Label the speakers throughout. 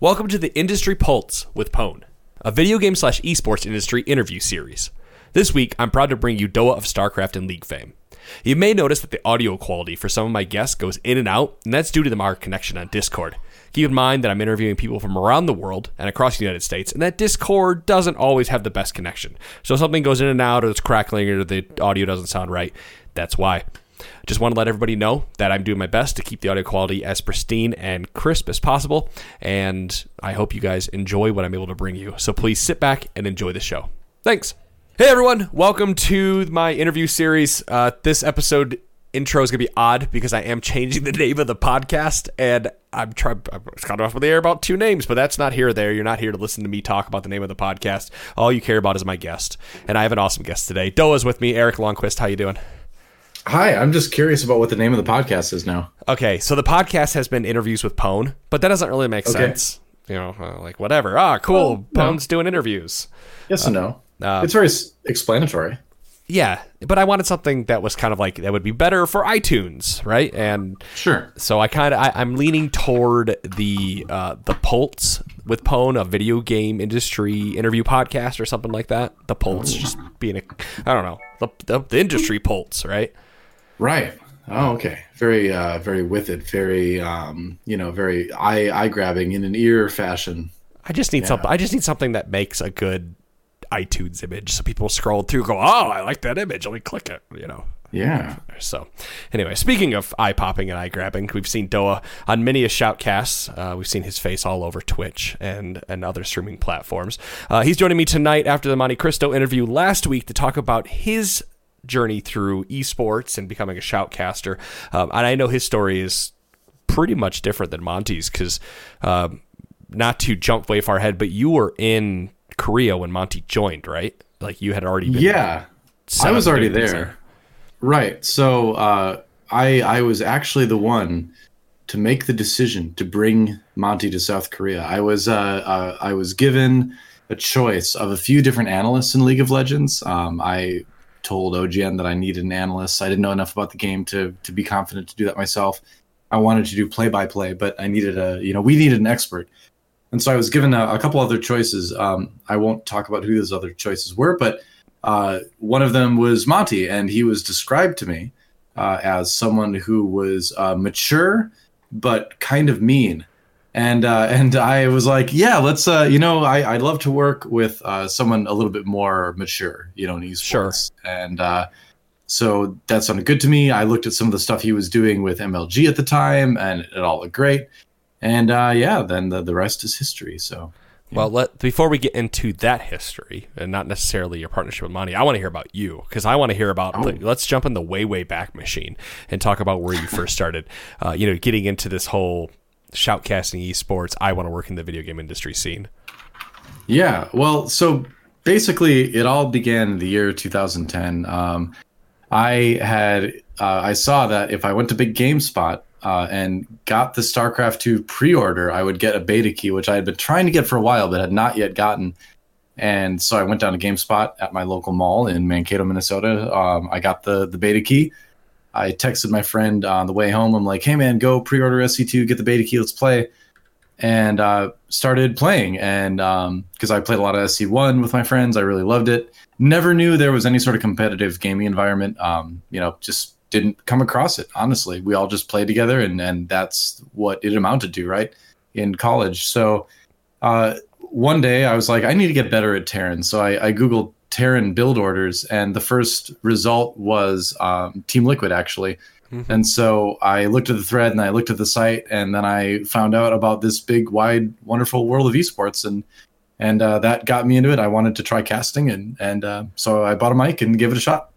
Speaker 1: Welcome to the Industry Pulse with Pwn, a video game slash esports industry interview series. This week, I'm proud to bring you Doa of StarCraft and League fame. You may notice that the audio quality for some of my guests goes in and out, and that's due to the our connection on Discord. Keep in mind that I'm interviewing people from around the world and across the United States, and that Discord doesn't always have the best connection. So if something goes in and out, or it's crackling, or the audio doesn't sound right, that's why. Just want to let everybody know that I'm doing my best to keep the audio quality as pristine and crisp as possible, and I hope you guys enjoy what I'm able to bring you. So please sit back and enjoy the show. Thanks. Hey everyone, welcome to my interview series. Uh, this episode intro is gonna be odd because I am changing the name of the podcast, and I'm trying. I was caught off with the air about two names, but that's not here or there. You're not here to listen to me talk about the name of the podcast. All you care about is my guest, and I have an awesome guest today. Doa's with me, Erik Lonnquist. How you doing?
Speaker 2: Hi, I'm just curious about what the name of the podcast is now.
Speaker 1: Okay, so the podcast has been interviews with Pone, but that doesn't really make
Speaker 2: Okay.
Speaker 1: sense. You know, uh, like whatever. Ah, cool.
Speaker 2: Well, no.
Speaker 1: Doing interviews.
Speaker 2: Yes and no.
Speaker 1: uh,
Speaker 2: it's very s- explanatory.
Speaker 1: Yeah, but I wanted something that was kind of like that would be better for iTunes, right? And
Speaker 2: Sure.
Speaker 1: so I kind of I'm leaning toward the uh, the Pulse with Pone, a video game industry interview podcast or something like that. The Pulse just being a I don't know the the, the industry Pulse, right?
Speaker 2: Right. Oh, okay. Very, uh, very with it. Very, um, you know, very eye eye grabbing in an ear fashion.
Speaker 1: I just need something. I just need something that makes a good iTunes image, so people scroll through, go, "Oh, I like that image. Let me click it." You know.
Speaker 2: Yeah.
Speaker 1: So, anyway, speaking of eye popping and eye grabbing, we've seen Doa on many a shoutcast. Uh, we've seen his face all over Twitch and and other streaming platforms. Uh, he's joining me tonight after the Monte Cristo interview last week to talk about his journey through esports and becoming a shoutcaster. Um, and I know his story is pretty much different than Monty's because, um, not to jump way far ahead, but you were in Korea when Monty joined, right? Like you had already been.
Speaker 2: Yeah. I was already there. Right. So uh, I I was actually the one to make the decision to bring Monty to South Korea. I was uh, uh, I was given a choice of a few different analysts in League of Legends. Um, I told OGN that I needed an analyst. I didn't know enough about the game to to be confident to do that myself. I wanted to do play by play, but I needed a you know we needed an expert. And so I was given a, a couple other choices. Um, I won't talk about who those other choices were, but uh, one of them was Monty, and he was described to me uh, as someone who was uh, mature but kind of mean. And uh, and I was like, yeah, let's. Uh, you know, I I'd love to work with uh, someone a little bit more mature. You know, in esports.
Speaker 1: Sure.
Speaker 2: And uh, so that sounded good to me. I looked at some of the stuff he was doing with MLG at the time, and it all looked great. And uh, yeah, then the, the rest is history. So
Speaker 1: Well, let before we get into that history and not necessarily your partnership with Monty, I want to hear about you because I want to hear about.
Speaker 2: Oh.
Speaker 1: the- let's jump in the way way back machine and talk about where you first started. Uh, you know, getting into this whole shoutcasting esports. I want to work in the video game industry scene.
Speaker 2: Yeah, well, so basically, it all began in the year 2010. Um, I had uh, I saw that if I went to Big GameSpot uh, and got the StarCraft 2 pre-order, I would get a beta key, which I had been trying to get for a while but had not yet gotten. And so I went down to GameSpot at my local mall in Mankato, Minnesota. Um, I got the the beta key. I texted my friend on the way home. I'm like, "Hey man, go pre-order SC2, get the beta key, let's play." and uh, started playing. And because I played a lot of SC1 with my friends, I really loved it. Never knew there was any sort of competitive gaming environment. Um, you know, just didn't come across it. Honestly, we all just played together, and and that's what it amounted to, right? In college, so uh, one day I was like, I need to get better at Terran. So I, I googled Terran build orders, and the first result was um, Team Liquid actually. And so I looked at the thread and I looked at the site, and then I found out about this big, wide, wonderful world of esports, and and uh, that got me into it. I wanted to try casting, and and uh, so I bought a mic and gave it a shot.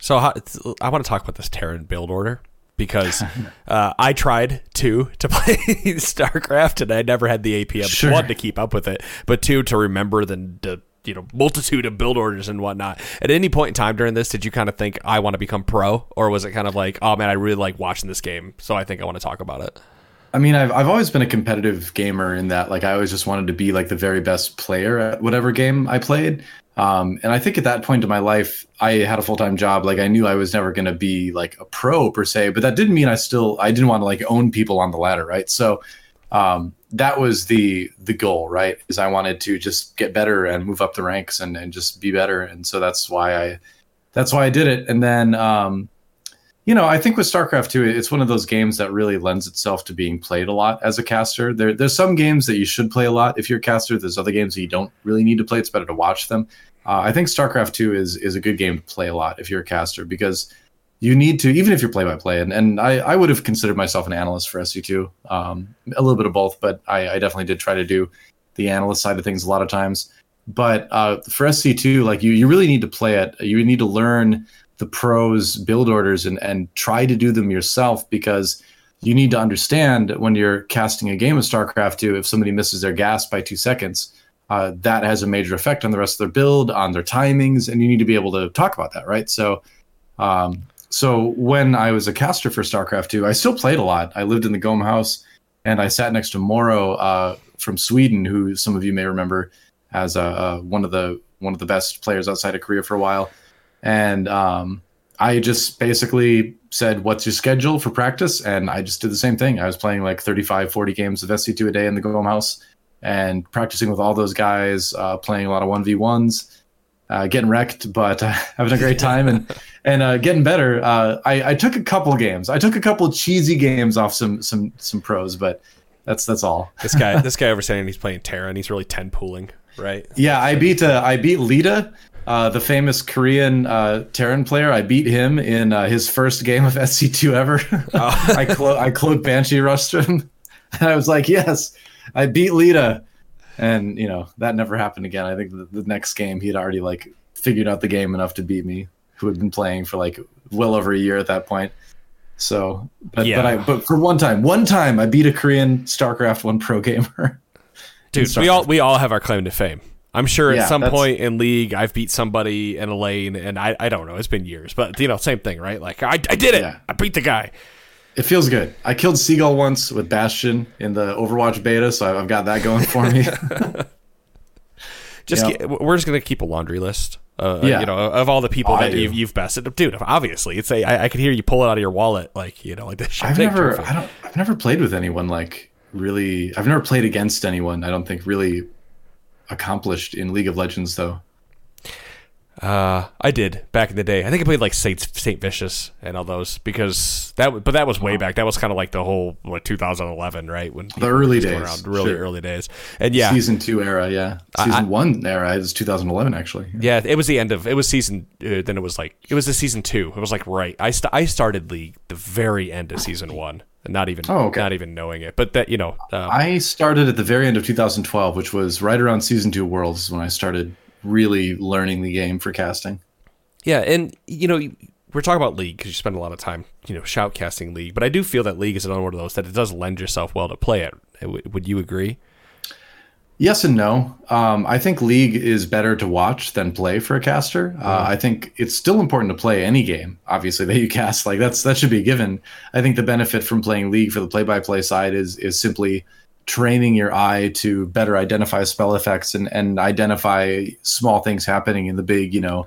Speaker 1: So how, I want to talk about this Terran build order because uh, I tried to to play StarCraft and I never had the APM
Speaker 2: Sure.
Speaker 1: one to keep up with it, but two to remember the, the you know multitude of build orders and whatnot. At any point in time during this, did you kind of think I want to become pro, or was it kind of like, oh man, I really like watching this game, so I think I want to talk about it?
Speaker 2: I mean, I've I've always been a competitive gamer in that like I always just wanted to be like the very best player at whatever game I played. Um, and I think at that point in my life, I had a full time job. Like I knew I was never going to be like a pro per se, but that didn't mean I still I didn't want to like own people on the ladder, right? So, um, that was the the goal, right? Is I wanted to just get better and move up the ranks and, and just be better. And so that's why I that's why I did it. And then um, you know, I think with StarCraft 2, it's one of those games that really lends itself to being played a lot as a caster. There, there's some games that you should play a lot if you're a caster. There's other games that you don't really need to play. It's better to watch them. Uh, I think StarCraft 2 is is a good game to play a lot if you're a caster because you need to, even if you're play by play. And, and I, I would have considered myself an analyst for SC2, um, a little bit of both, but I, I definitely did try to do the analyst side of things a lot of times. But uh, for SC2, like you, you really need to play it. You need to learn the pros build orders and, and try to do them yourself because you need to understand when you're casting a game of StarCraft 2, if somebody misses their gas by two seconds, uh, that has a major effect on the rest of their build, on their timings, and you need to be able to talk about that, right? So, um, so when I was a caster for StarCraft 2, I still played a lot. I lived in the Gom house and I sat next to MorroW uh, from Sweden, who some of you may remember as a, one of the one of the best players outside of Korea for a while. And um, I just basically said, What's your schedule for practice? And I just did the same thing. I was playing like 35, 40 games of SC2 a day in the Gom house and practicing with all those guys, uh, playing a lot of 1v1s uh, getting wrecked, but uh, having a great time and and uh, getting better. Uh, I, I took a couple games. I took a couple cheesy games off some some some pros, but that's that's all.
Speaker 1: this guy, this guy over saying he's playing Terra and he's really ten pooling, right?
Speaker 2: Yeah, I beat uh, I beat Leta, uh, the famous Korean uh, Terran player. I beat him in uh, his first game of SC2 ever. Oh. I clo- I cloaked Banshee rushed him, and I was like, yes, I beat Leta and you know that never happened again. I think the, the next game he had already like figured out the game enough to beat me, who had been playing for like well over a year at that point. So, but yeah. but I but for one time, one time I beat a Korean StarCraft one pro gamer.
Speaker 1: Dude, we all we all have our claim to fame. I'm sure yeah, at some point in league I've beat somebody in a lane, and I I don't know. It's been years, but you know, same thing, right? Like I I did it. Yeah. I beat the guy.
Speaker 2: It feels good. I killed Seagull once with Bastion in the Overwatch beta, so I've got that going for me.
Speaker 1: just yep. we're just gonna keep a laundry list. Uh, yeah. you know, of all the people oh, that you've, you've bested, dude. Obviously, it's a. I, I could hear you pull it out of your wallet, like you know, like this.
Speaker 2: I've never. I don't, I've never played with anyone like really. I've never played against anyone. I don't think really accomplished in League of Legends though.
Speaker 1: Uh, I did back in the day. I think I played like Saint Saint Vicious and all those because that. But that was way back. That was kind of like the whole what 2011, right? When
Speaker 2: the early days,
Speaker 1: around, really sure. early days. And yeah,
Speaker 2: season two era. Yeah, season I, one era is 2011 actually.
Speaker 1: Yeah. yeah. it was the end of it was season. Uh, then it was like it was the season two. It was like right. I st- I started League the very end of season one. Not even, oh, okay. not even knowing it, but that you know,
Speaker 2: um, I started at the very end of 2012, which was right around season two Worlds when I started really learning the game for casting.
Speaker 1: Yeah, and you know, we're talking about league because you spend a lot of time, you know, shoutcasting league. But I do feel that league is another one of those that it does lend yourself well to play it. Would you agree?
Speaker 2: Yes and no. Um, I think League is better to watch than play for a caster. Uh, I think it's still important to play any game, obviously that you cast. Like that's that should be given. I think the benefit from playing League for the play-by-play side is is simply training your eye to better identify spell effects and, and identify small things happening in the big, you know,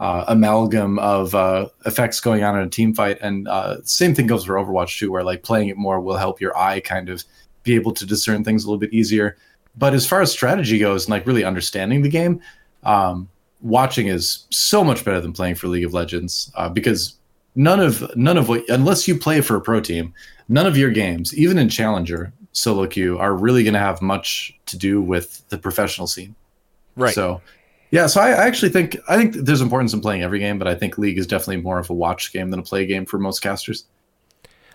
Speaker 2: uh, amalgam of uh, effects going on in a team fight. And uh, same thing goes for Overwatch too, where like playing it more will help your eye kind of be able to discern things a little bit easier. But as far as strategy goes and like really understanding the game, um, watching is so much better than playing for League of Legends uh, because none of none of what unless you play for a pro team, none of your games, even in Challenger, solo queue are really going to have much to do with the professional scene.
Speaker 1: Right.
Speaker 2: So, yeah. So I, I, actually think I think there's importance in playing every game, but I think League is definitely more of a watch game than a play game for most casters.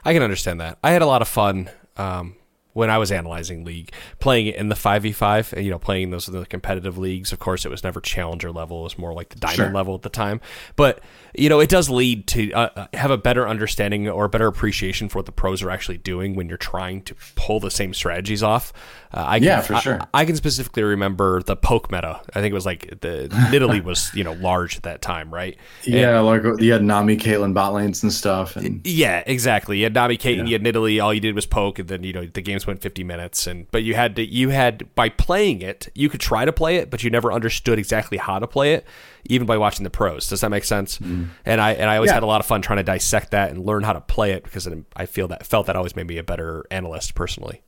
Speaker 1: I can understand that. I had a lot of fun um, when I was analyzing League, playing it in the 5v5, you know, playing those in the competitive leagues. Of course, it was never challenger level, it was more like the diamond sure. level at the time. But, you know, it does lead to uh, uh, have a better understanding or a better appreciation for what the pros are actually doing when you're trying to pull the same strategies off.
Speaker 2: Uh, I can, yeah, for sure.
Speaker 1: I, I, can specifically remember the poke meta. I think it was like the Nidalee was, you know, large at that time, right?
Speaker 2: Yeah, and, like you had Nami, Caitlyn bot lanes and stuff. And...
Speaker 1: Yeah, exactly. You had Nami, Caitlyn, yeah. you had Nidalee. All you did was poke, and then, you know, the games went 50 minutes. And But you had to, you had, by playing it, you could try to play it, but you never understood exactly how to play it even by watching the pros. Does that make sense? Mm. And I and I always yeah. had a lot of fun trying to dissect that and learn how to play it because I feel that felt that always made me a better analyst personally.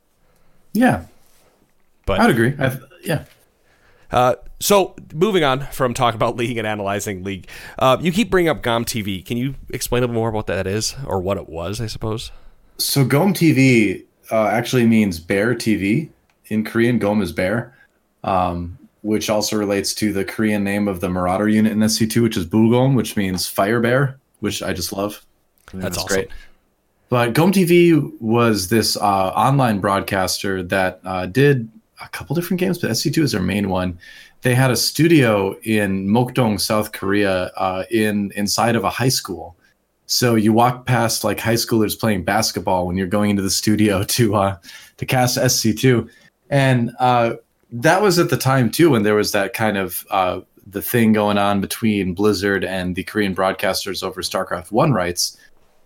Speaker 2: Yeah,
Speaker 1: But
Speaker 2: I'd agree. I, yeah.
Speaker 1: Uh, so moving on from talking about league and analyzing league, uh, you keep bringing up GOM TV. Can you explain a little more what that is or what it was? I suppose.
Speaker 2: So Gom TV uh, actually means bear TV in Korean. Gom is bear, um, which also relates to the Korean name of the Marauder unit in SC2, which is Bulgom, which means fire bear, which I just love. I think
Speaker 1: That's awesome.
Speaker 2: But Gom TV was this uh, online broadcaster that uh, did a couple different games, but SC2 is their main one. They had a studio in Mokdong, South Korea, uh, in inside of a high school. So you walk past like high schoolers playing basketball when you're going into the studio to uh, to cast SC2, and uh, that was at the time too when there was that kind of uh, the thing going on between Blizzard and the Korean broadcasters over StarCraft One rights.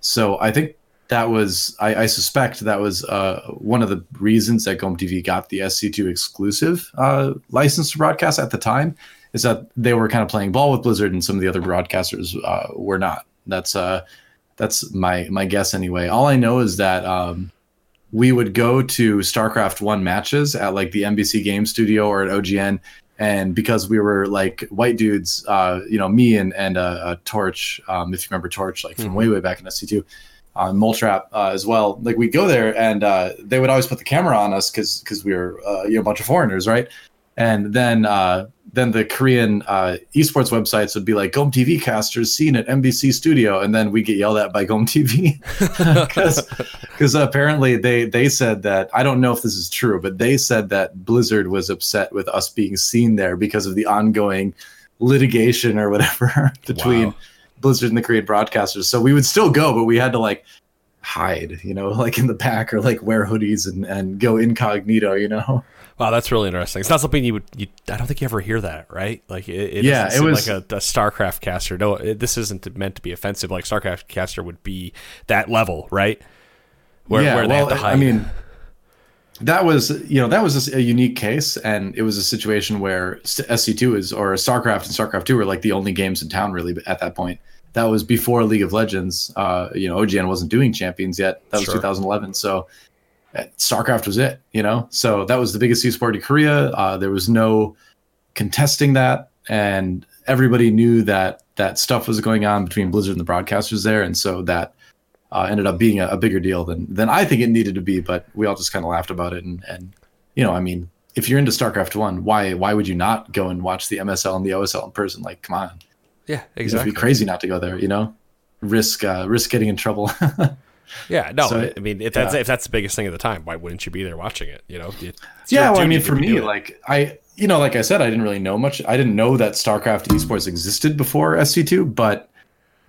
Speaker 2: So I think that was I, I suspect that was uh, one of the reasons that Gom TV got the SC2 exclusive uh, license to broadcast at the time is that they were kind of playing ball with Blizzard and some of the other broadcasters uh, were not. That's uh that's my my guess anyway. All I know is that um, we would go to StarCraft One matches at like the MBC Game Studio or at OGN, and because we were like white dudes, uh, you know, me and and uh, uh, Torch, um, if you remember Torch, like from
Speaker 1: Mhm.
Speaker 2: way way back in SC2, uh, Moletrap uh, as well. Like we'd go there, and uh, they would always put the camera on us because because we were uh, you know a bunch of foreigners, right? And then uh, then the Korean uh, esports websites would be like Gom TV casters seen at MBC Studio, and then we get yelled at by Gom TV because apparently they they said that I don't know if this is true, but they said that Blizzard was upset with us being seen there because of the ongoing litigation or whatever between
Speaker 1: Wow.
Speaker 2: Blizzard and the Korean broadcasters. So we would still go, but we had to like hide, you know, like in the back or like wear hoodies and and go incognito, you know.
Speaker 1: Wow, that's really interesting. It's not something you would. You, I don't think you ever hear that, right? Like it, it
Speaker 2: Yeah, it was-
Speaker 1: like a, a StarCraft caster. No, it, this isn't meant to be offensive. Like StarCraft caster would be that level, right? Where,
Speaker 2: yeah,
Speaker 1: where they
Speaker 2: well,
Speaker 1: have to hide.
Speaker 2: I mean, that was you know that was a unique case, and it was a situation where SC two is or StarCraft and StarCraft two were like the only games in town really at that point. That was before League of Legends. Uh, you know, OGN wasn't doing champions yet. That was
Speaker 1: Sure.
Speaker 2: 2011. So uh, StarCraft was it. You know, so that was the biggest esport in Korea. Uh, there was no contesting that, and everybody knew that that stuff was going on between Blizzard and the broadcasters there, and so that uh, ended up being a, a bigger deal than than I think it needed to be. But we all just kind of laughed about it, and and you know, I mean, if you're into StarCraft One, why why would you not go and watch the MSL and the OSL in person? Like, come on,
Speaker 1: yeah,
Speaker 2: it'd
Speaker 1: exactly.
Speaker 2: be crazy not to go there. You know, risk uh, risk getting in trouble.
Speaker 1: Yeah, no.
Speaker 2: So,
Speaker 1: I mean, if that's
Speaker 2: yeah.
Speaker 1: if that's the biggest thing at the time, why wouldn't you be there watching it? You know, it's
Speaker 2: yeah, well, I mean, for me, like I, you know, like I said, I didn't really know much. I didn't know that StarCraft esports existed before SC2, but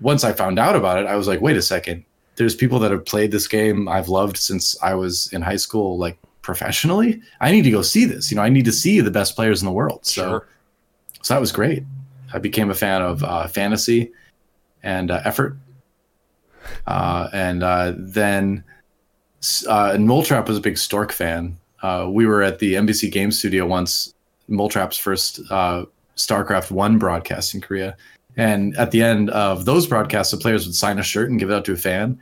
Speaker 2: once I found out about it, I was like, wait a second. There's people that have played this game I've loved since I was in high school, like professionally. I need to go see this. You know, I need to see the best players in the world. So,
Speaker 1: Sure.
Speaker 2: so that was great. I became a fan of uh, fantasy and uh, effort, uh, and uh, then uh, and Moletrap was a big Stork fan. We were at the MBC Game Studio once, Moletrap's first StarCraft One broadcast in Korea, and at the end of those broadcasts, the players would sign a shirt and give it out to a fan,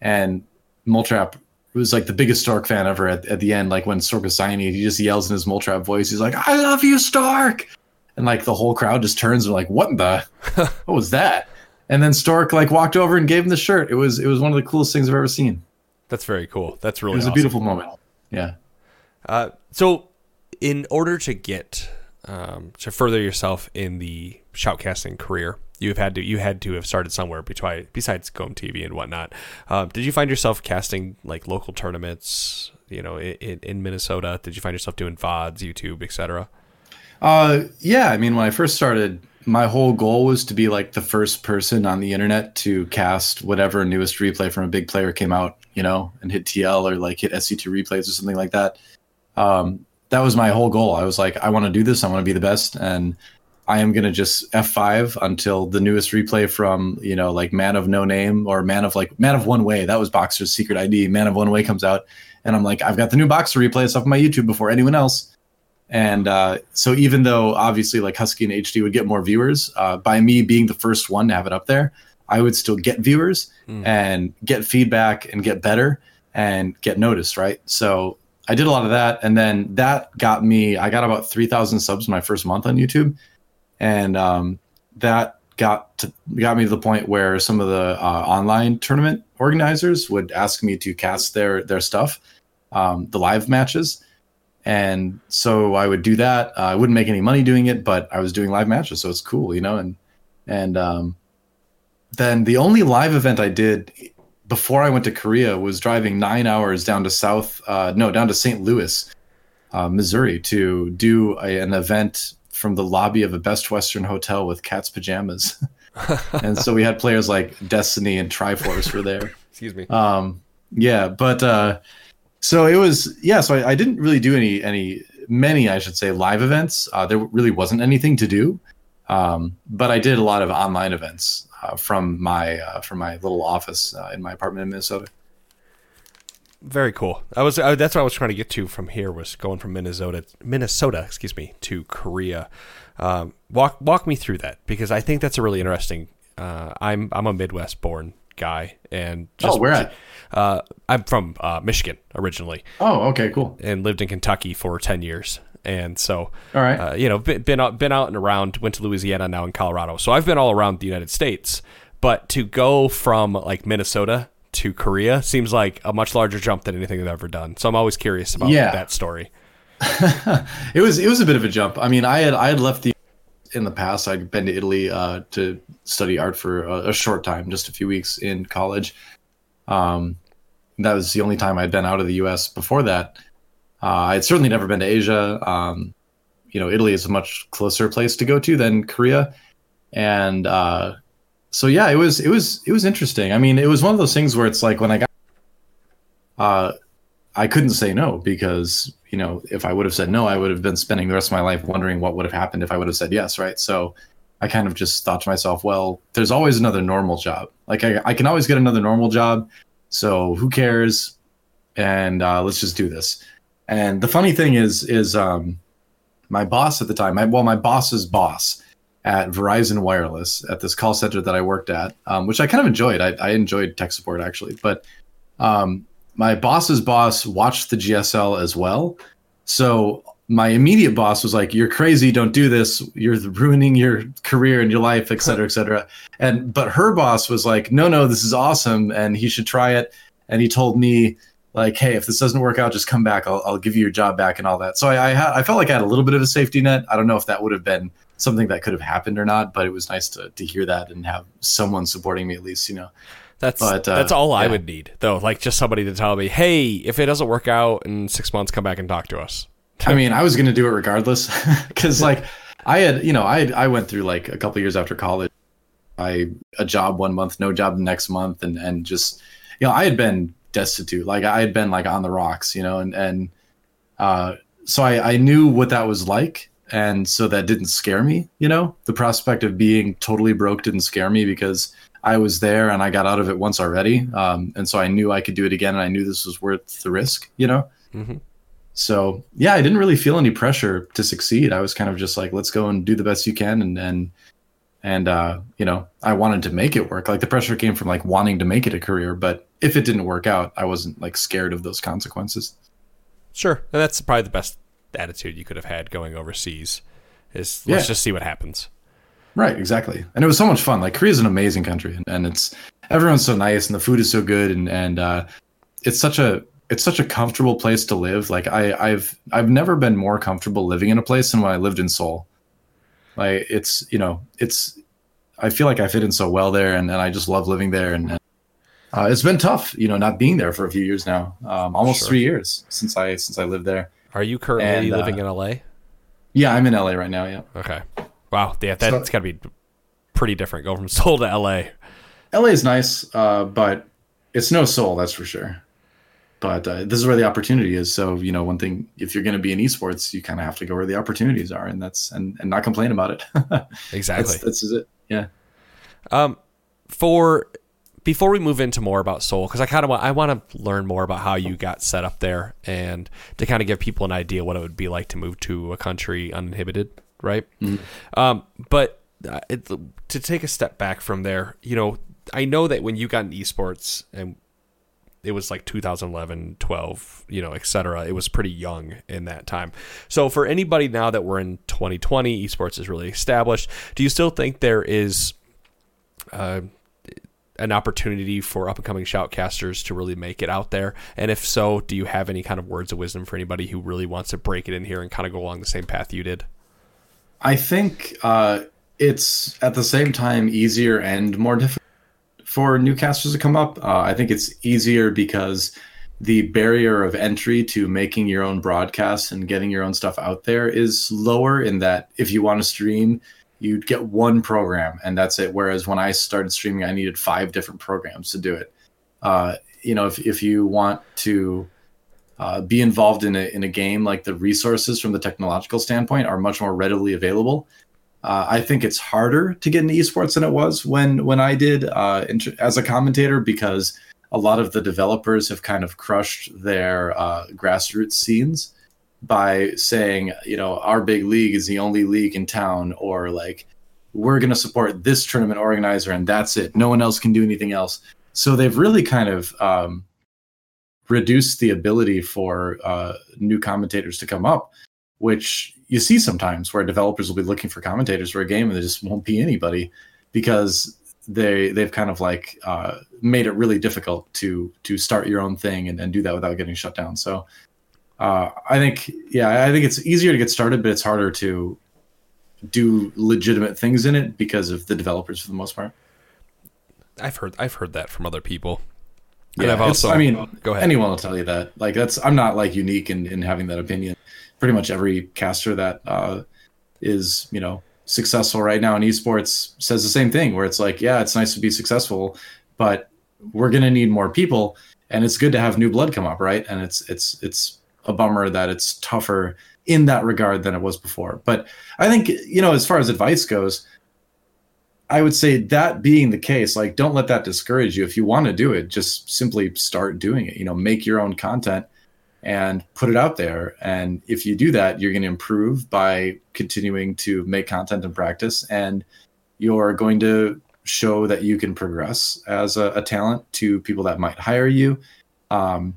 Speaker 2: and Moletrap was like the biggest Stork fan ever. At, at the end, like when Stork was signing he just yells in his Moletrap voice, he's like, "I love you, Stork," and like the whole crowd just turns and like, "What the? what was that?" And then Stork like walked over and gave him the shirt. It was it was one of the coolest things I've ever seen.
Speaker 1: that's very cool. That's really
Speaker 2: It was
Speaker 1: awesome.
Speaker 2: a beautiful moment. Yeah.
Speaker 1: Uh, so, in order to get um, to further yourself in the shoutcasting career, you've had to you had to have started somewhere between besides Gom TV and whatnot. Um, did you find yourself casting like local tournaments? You know, in, in Minnesota, did you find yourself doing VODs, YouTube, etc.?
Speaker 2: Uh, yeah. I mean, when I first started, my whole goal was to be like the first person on the internet to cast whatever newest replay from a big player came out, you know, and hit TL or like hit SC2 replays or something like that. Um, that was my whole goal. I was like, I want to do this. I want to be the best, and I am gonna just F5 until the newest replay from you know like Man of No Name or Man of like Man of One Way. That was Boxer's secret ID. Man of One Way comes out, and I'm like, I've got the new Boxer replay. Up on my YouTube before anyone else. And uh, so even though obviously like Husky and HD would get more viewers, uh, by me being the first one to have it up there, I would still get viewers
Speaker 1: Mm.
Speaker 2: and get feedback and get better and get noticed, right? So I did a lot of that, and then that got me. I got about three thousand subs my first month on YouTube, and um, that got to, got me to the point where some of the uh, online tournament organizers would ask me to cast their their stuff, um, the live matches, and so I would do that. Uh, I wouldn't make any money doing it, but I was doing live matches, so it's cool, you know. And and um, then the only live event I did before I went to Korea was driving nine hours down to South, uh, no, down to St. Louis, uh, Missouri, to do a, an event from the lobby of a Best Western hotel with cat's pajamas. and so we had players like Destiny and Triforce were there.
Speaker 1: Excuse me.
Speaker 2: Um, yeah, but uh, so it was yeah. So I, I, didn't really do any any many I should say live events. Uh, there really wasn't anything to do, um, but I did a lot of online events uh, from my uh, from my little office uh, in my apartment in Minnesota.
Speaker 1: Very cool. I was uh, that's what I was trying to get to from here was going from Minnesota Minnesota, excuse me, to Korea. Um, walk walk me through that because I think that's a really interesting. Uh, I'm I'm a Midwest born guy and
Speaker 2: just, oh where at?
Speaker 1: Uh, I'm from uh, Michigan originally.
Speaker 2: Oh okay cool.
Speaker 1: And lived in Kentucky for ten years and so
Speaker 2: all right,
Speaker 1: uh, you know, been, been out, been out and around. Went to Louisiana, now in Colorado. So I've been all around the United States. But to go from like Minnesota to Korea seems like a much larger jump than anything I've ever done. So I'm always curious about yeah. that story.
Speaker 2: it was it was a bit of a jump. I mean, I had I had left the in the past. I'd been to Italy uh, to study art for a, a, short time, just a few weeks in college. Um, that was the only time I'd been out of the U.S. before that. Uh, I'd certainly never been to Asia. Um, you know, Italy is a much closer place to go to than Korea, and uh, so yeah, it was it was it was interesting. I mean, it was one of those things where it's like when I got, uh, I couldn't say no because you know if I would have said no, I would have been spending the rest of my life wondering what would have happened if I would have said yes, right? So I kind of just thought to myself, well, there's always another normal job. Like I, I can always get another normal job, so who cares? And uh, let's just do this. And the funny thing is, is um, my boss at the time, my, well, my boss's boss at Verizon Wireless at this call center that I worked at, um, which I kind of enjoyed. I, I enjoyed tech support actually, but um, my boss's boss watched the GSL as well. So my immediate boss was like, "You're crazy! Don't do this. You're ruining your career and your life, et cetera, et cetera." And but her boss was like, "No, no, this is awesome, and he should try it." And he told me like, hey, if this doesn't work out, just come back. I'll, I'll give you your job back and all that. So I, I, ha- I felt like I had a little bit of a safety net. I don't know if that would have been something that could have happened or not, but it was nice to, to hear that and have someone supporting me at least, you know.
Speaker 1: That's but, uh, that's all yeah. I would need though, like just somebody to tell me, hey, if it doesn't work out in six months, come back and talk to us.
Speaker 2: I mean, I was gonna do it regardless because like I had, you know, I I went through like a couple years after college, I a job one month, no job the next month, and and just you know I had been destitute. Like I had been like on the rocks, you know, and and uh, so I, I knew what that was like, and so that didn't scare me. You know, the prospect of being totally broke didn't scare me because I was there and I got out of it once already, um, and so I knew I could do it again, and I knew this was worth the risk. You know. Mm-hmm. So yeah, I didn't really feel any pressure to succeed. I was kind of just like, let's go and do the best you can, and and and uh, you know i wanted to make it work like the pressure came from like wanting to make it a career but if it didn't work out i wasn't like scared of those consequences
Speaker 1: sure and that's probably the best attitude you could have had going overseas is let's yeah. just see what happens
Speaker 2: right exactly and it was so much fun like korea's an amazing country and, and it's everyone's so nice and the food is so good and and uh, it's such a it's such a comfortable place to live like i i've i've never been more comfortable living in a place than when i lived in seoul like it's you know it's I feel like I fit in so well there, and, and I just love living there. And, uh, it's been tough, you know, not being there for a few years now, um, almost sure. three years since I since I lived there.
Speaker 1: Are you currently and, living uh, in LA?
Speaker 2: Yeah, I'm in LA right now. Yeah.
Speaker 1: Okay. Wow. Yeah, that's so, got to be pretty different. Go from Seoul to LA.
Speaker 2: LA is nice, uh, but it's no Seoul, that's for sure but uh, this is where the opportunity is. So you know, one thing if you're going to be in esports, you kind of have to go where the opportunities are, and that's and, and not complain about it.
Speaker 1: exactly.
Speaker 2: That's, that's it. Yeah.
Speaker 1: Um, for before we move into more about Seoul, because I kind of want I want to learn more about how you got set up there, and to kind of give people an idea what it would be like to move to a country uninhibited, right? Mm-hmm. Um, but uh, it, to take a step back from there, you know, I know that when you got in esports and it was like 2011, 12, you know, et cetera. It was pretty young in that time. So for anybody now that we're in 2020, esports is really established. Do you still think there is uh, an opportunity for up and coming shoutcasters to really make it out there? And if so, do you have any kind of words of wisdom for anybody who really wants to break it in here and kind of go along the same path you did?
Speaker 2: I think uh, it's at the same time easier and more difficult for new casters to come up. Uh, I think it's easier because the barrier of entry to making your own broadcasts and getting your own stuff out there is lower in that if you want to stream, you'd get one program and that's it. Whereas when I started streaming, I needed five different programs to do it. Uh, you know, if, if you want to uh, be involved in a, in a game, like the resources from the technological standpoint are much more readily available. Uh, I think it's harder to get into esports than it was when when I did uh, as a commentator because a lot of the developers have kind of crushed their uh, grassroots scenes by saying, you know, our big league is the only league in town, or like we're going to support this tournament organizer and that's it. No one else can do anything else. So they've really kind of um, reduced the ability for uh, new commentators to come up, which you see sometimes where developers will be looking for commentators for a game and there just won't be anybody because they they've kind of like uh, made it really difficult to to start your own thing and, and do that without getting shut down. So uh, I think yeah, I think it's easier to get started, but it's harder to do legitimate things in it because of the developers for the most part.
Speaker 1: I've heard I've heard that from other people.
Speaker 2: Yeah, also, I mean, go ahead. Anyone will tell you that. Like that's I'm not like unique in, in having that opinion pretty much every caster that uh, is you know successful right now in esports says the same thing where it's like yeah it's nice to be successful but we're going to need more people and it's good to have new blood come up right and it's it's it's a bummer that it's tougher in that regard than it was before but i think you know as far as advice goes i would say that being the case like don't let that discourage you if you want to do it just simply start doing it you know make your own content and put it out there. And if you do that, you're going to improve by continuing to make content and practice. And you're going to show that you can progress as a, a talent to people that might hire you. Um,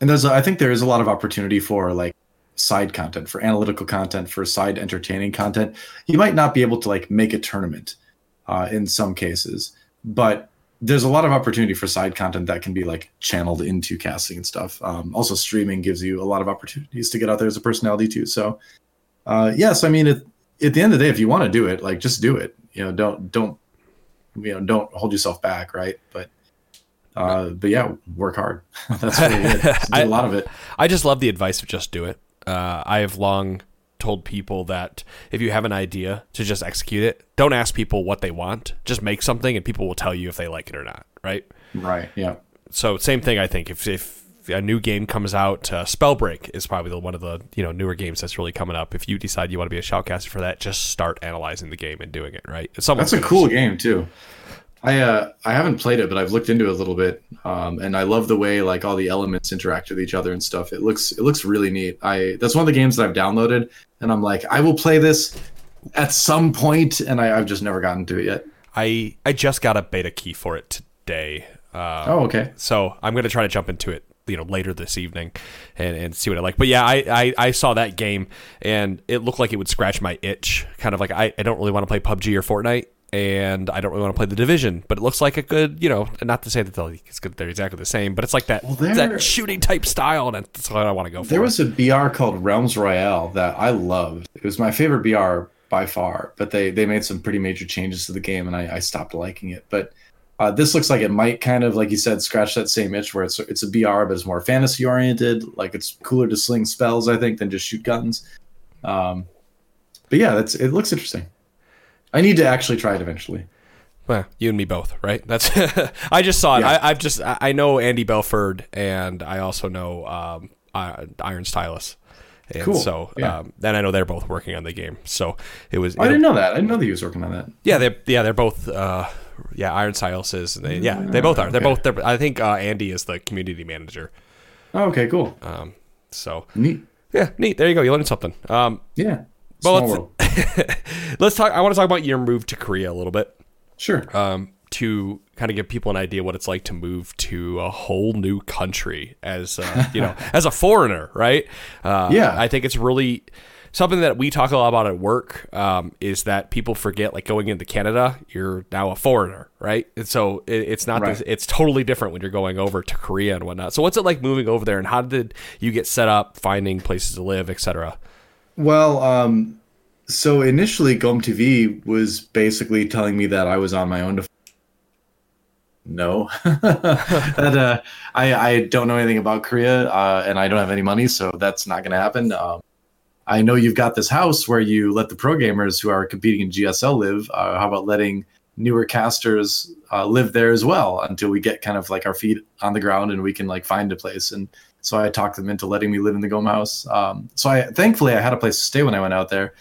Speaker 2: and there's, I think there is a lot of opportunity for like side content, for analytical content, for side entertaining content. You might not be able to like make a tournament uh, in some cases, but there's a lot of opportunity for side content that can be like channeled into casting and stuff. Um, also, streaming gives you a lot of opportunities to get out there as a personality too. So, uh, yes, I mean, it, at the end of the day, if you want to do it, like just do it. You know, don't don't you know don't hold yourself back, right? But uh, but yeah, work hard. That's really it. I, a lot of it.
Speaker 1: I just love the advice of just do it. Uh, I have long told people that if you have an idea to just execute it, don't ask people what they want. Just make something and people will tell you if they like it or not, right?
Speaker 2: Right. Yeah.
Speaker 1: So same thing I think if if a new game comes out, uh, Spellbreak is probably the, one of the you know newer games that's really coming up. If you decide you want to be a shoutcaster for that, just start analyzing the game and doing it right.
Speaker 2: That's a cool game too. I uh, I haven't played it, but I've looked into it a little bit, um, and I love the way like all the elements interact with each other and stuff. It looks it looks really neat. I that's one of the games that I've downloaded, and I'm like, I will play this at some point, and I, have just never gotten to it yet.
Speaker 1: I I just got a beta key for it today.
Speaker 2: Uh, oh, okay.
Speaker 1: So I'm gonna try to jump into it you know later this evening and, and see what I like. But yeah, I, I, I saw that game and it looked like it would scratch my itch. Kind of like I, I don't really want to play PUBG or Fortnite and I don't really want to play the division, but it looks like a good, you know, not to say that they're exactly the same, but it's like that well, that shooting type style, and that's what I want to go for.
Speaker 2: There was a BR called Realms Royale that I loved. It was my favorite BR by far, but they they made some pretty major changes to the game, and I, I stopped liking it. But uh, this looks like it might kind of, like you said, scratch that same itch where it's it's a BR, but it's more fantasy oriented. Like it's cooler to sling spells, I think, than just shoot guns. Um, but yeah, that's it looks interesting. I need to actually try it eventually.
Speaker 1: Well, you and me both, right? That's I just saw it. Yeah. I, have just I know Andy Belford, and I also know um, Iron Stylus. And cool. So yeah. um, then I know they're both working on the game. So it was.
Speaker 2: I didn't know that. I didn't know that he was working on that.
Speaker 1: Yeah, they yeah they're both uh, yeah Iron Stylus is they, yeah they both are. They're okay. both. They're, I think uh, Andy is the community manager.
Speaker 2: Oh, okay, cool.
Speaker 1: Um, so
Speaker 2: neat.
Speaker 1: Yeah, neat. There you go. You learned something. Um,
Speaker 2: yeah.
Speaker 1: Well, let's, let's talk. I want to talk about your move to Korea a little bit.
Speaker 2: Sure.
Speaker 1: Um, to kind of give people an idea what it's like to move to a whole new country as uh, you know as a foreigner, right? Uh,
Speaker 2: Yeah.
Speaker 1: I think it's really something that we talk a lot about at work um, is that people forget like going into Canada, you're now a foreigner, right? And so it, it's not
Speaker 2: Right.
Speaker 1: this, it's totally different when you're going over to Korea and whatnot. So what's it like moving over there, and how did you get set up, finding places to live, etc.
Speaker 2: Well, um, so initially, Gom TV was basically telling me that I was on my own to. No, that uh, I I don't know anything about Korea, uh, and I don't have any money, so that's not going to happen. Um, I know you've got this house where you let the pro gamers who are competing in GSL live. Uh, how about letting newer casters uh, live there as well until we get kind of like our feet on the ground and we can like find a place and so I talked them into letting me live in the Gom house. Um, so I thankfully I had a place to stay when I went out there.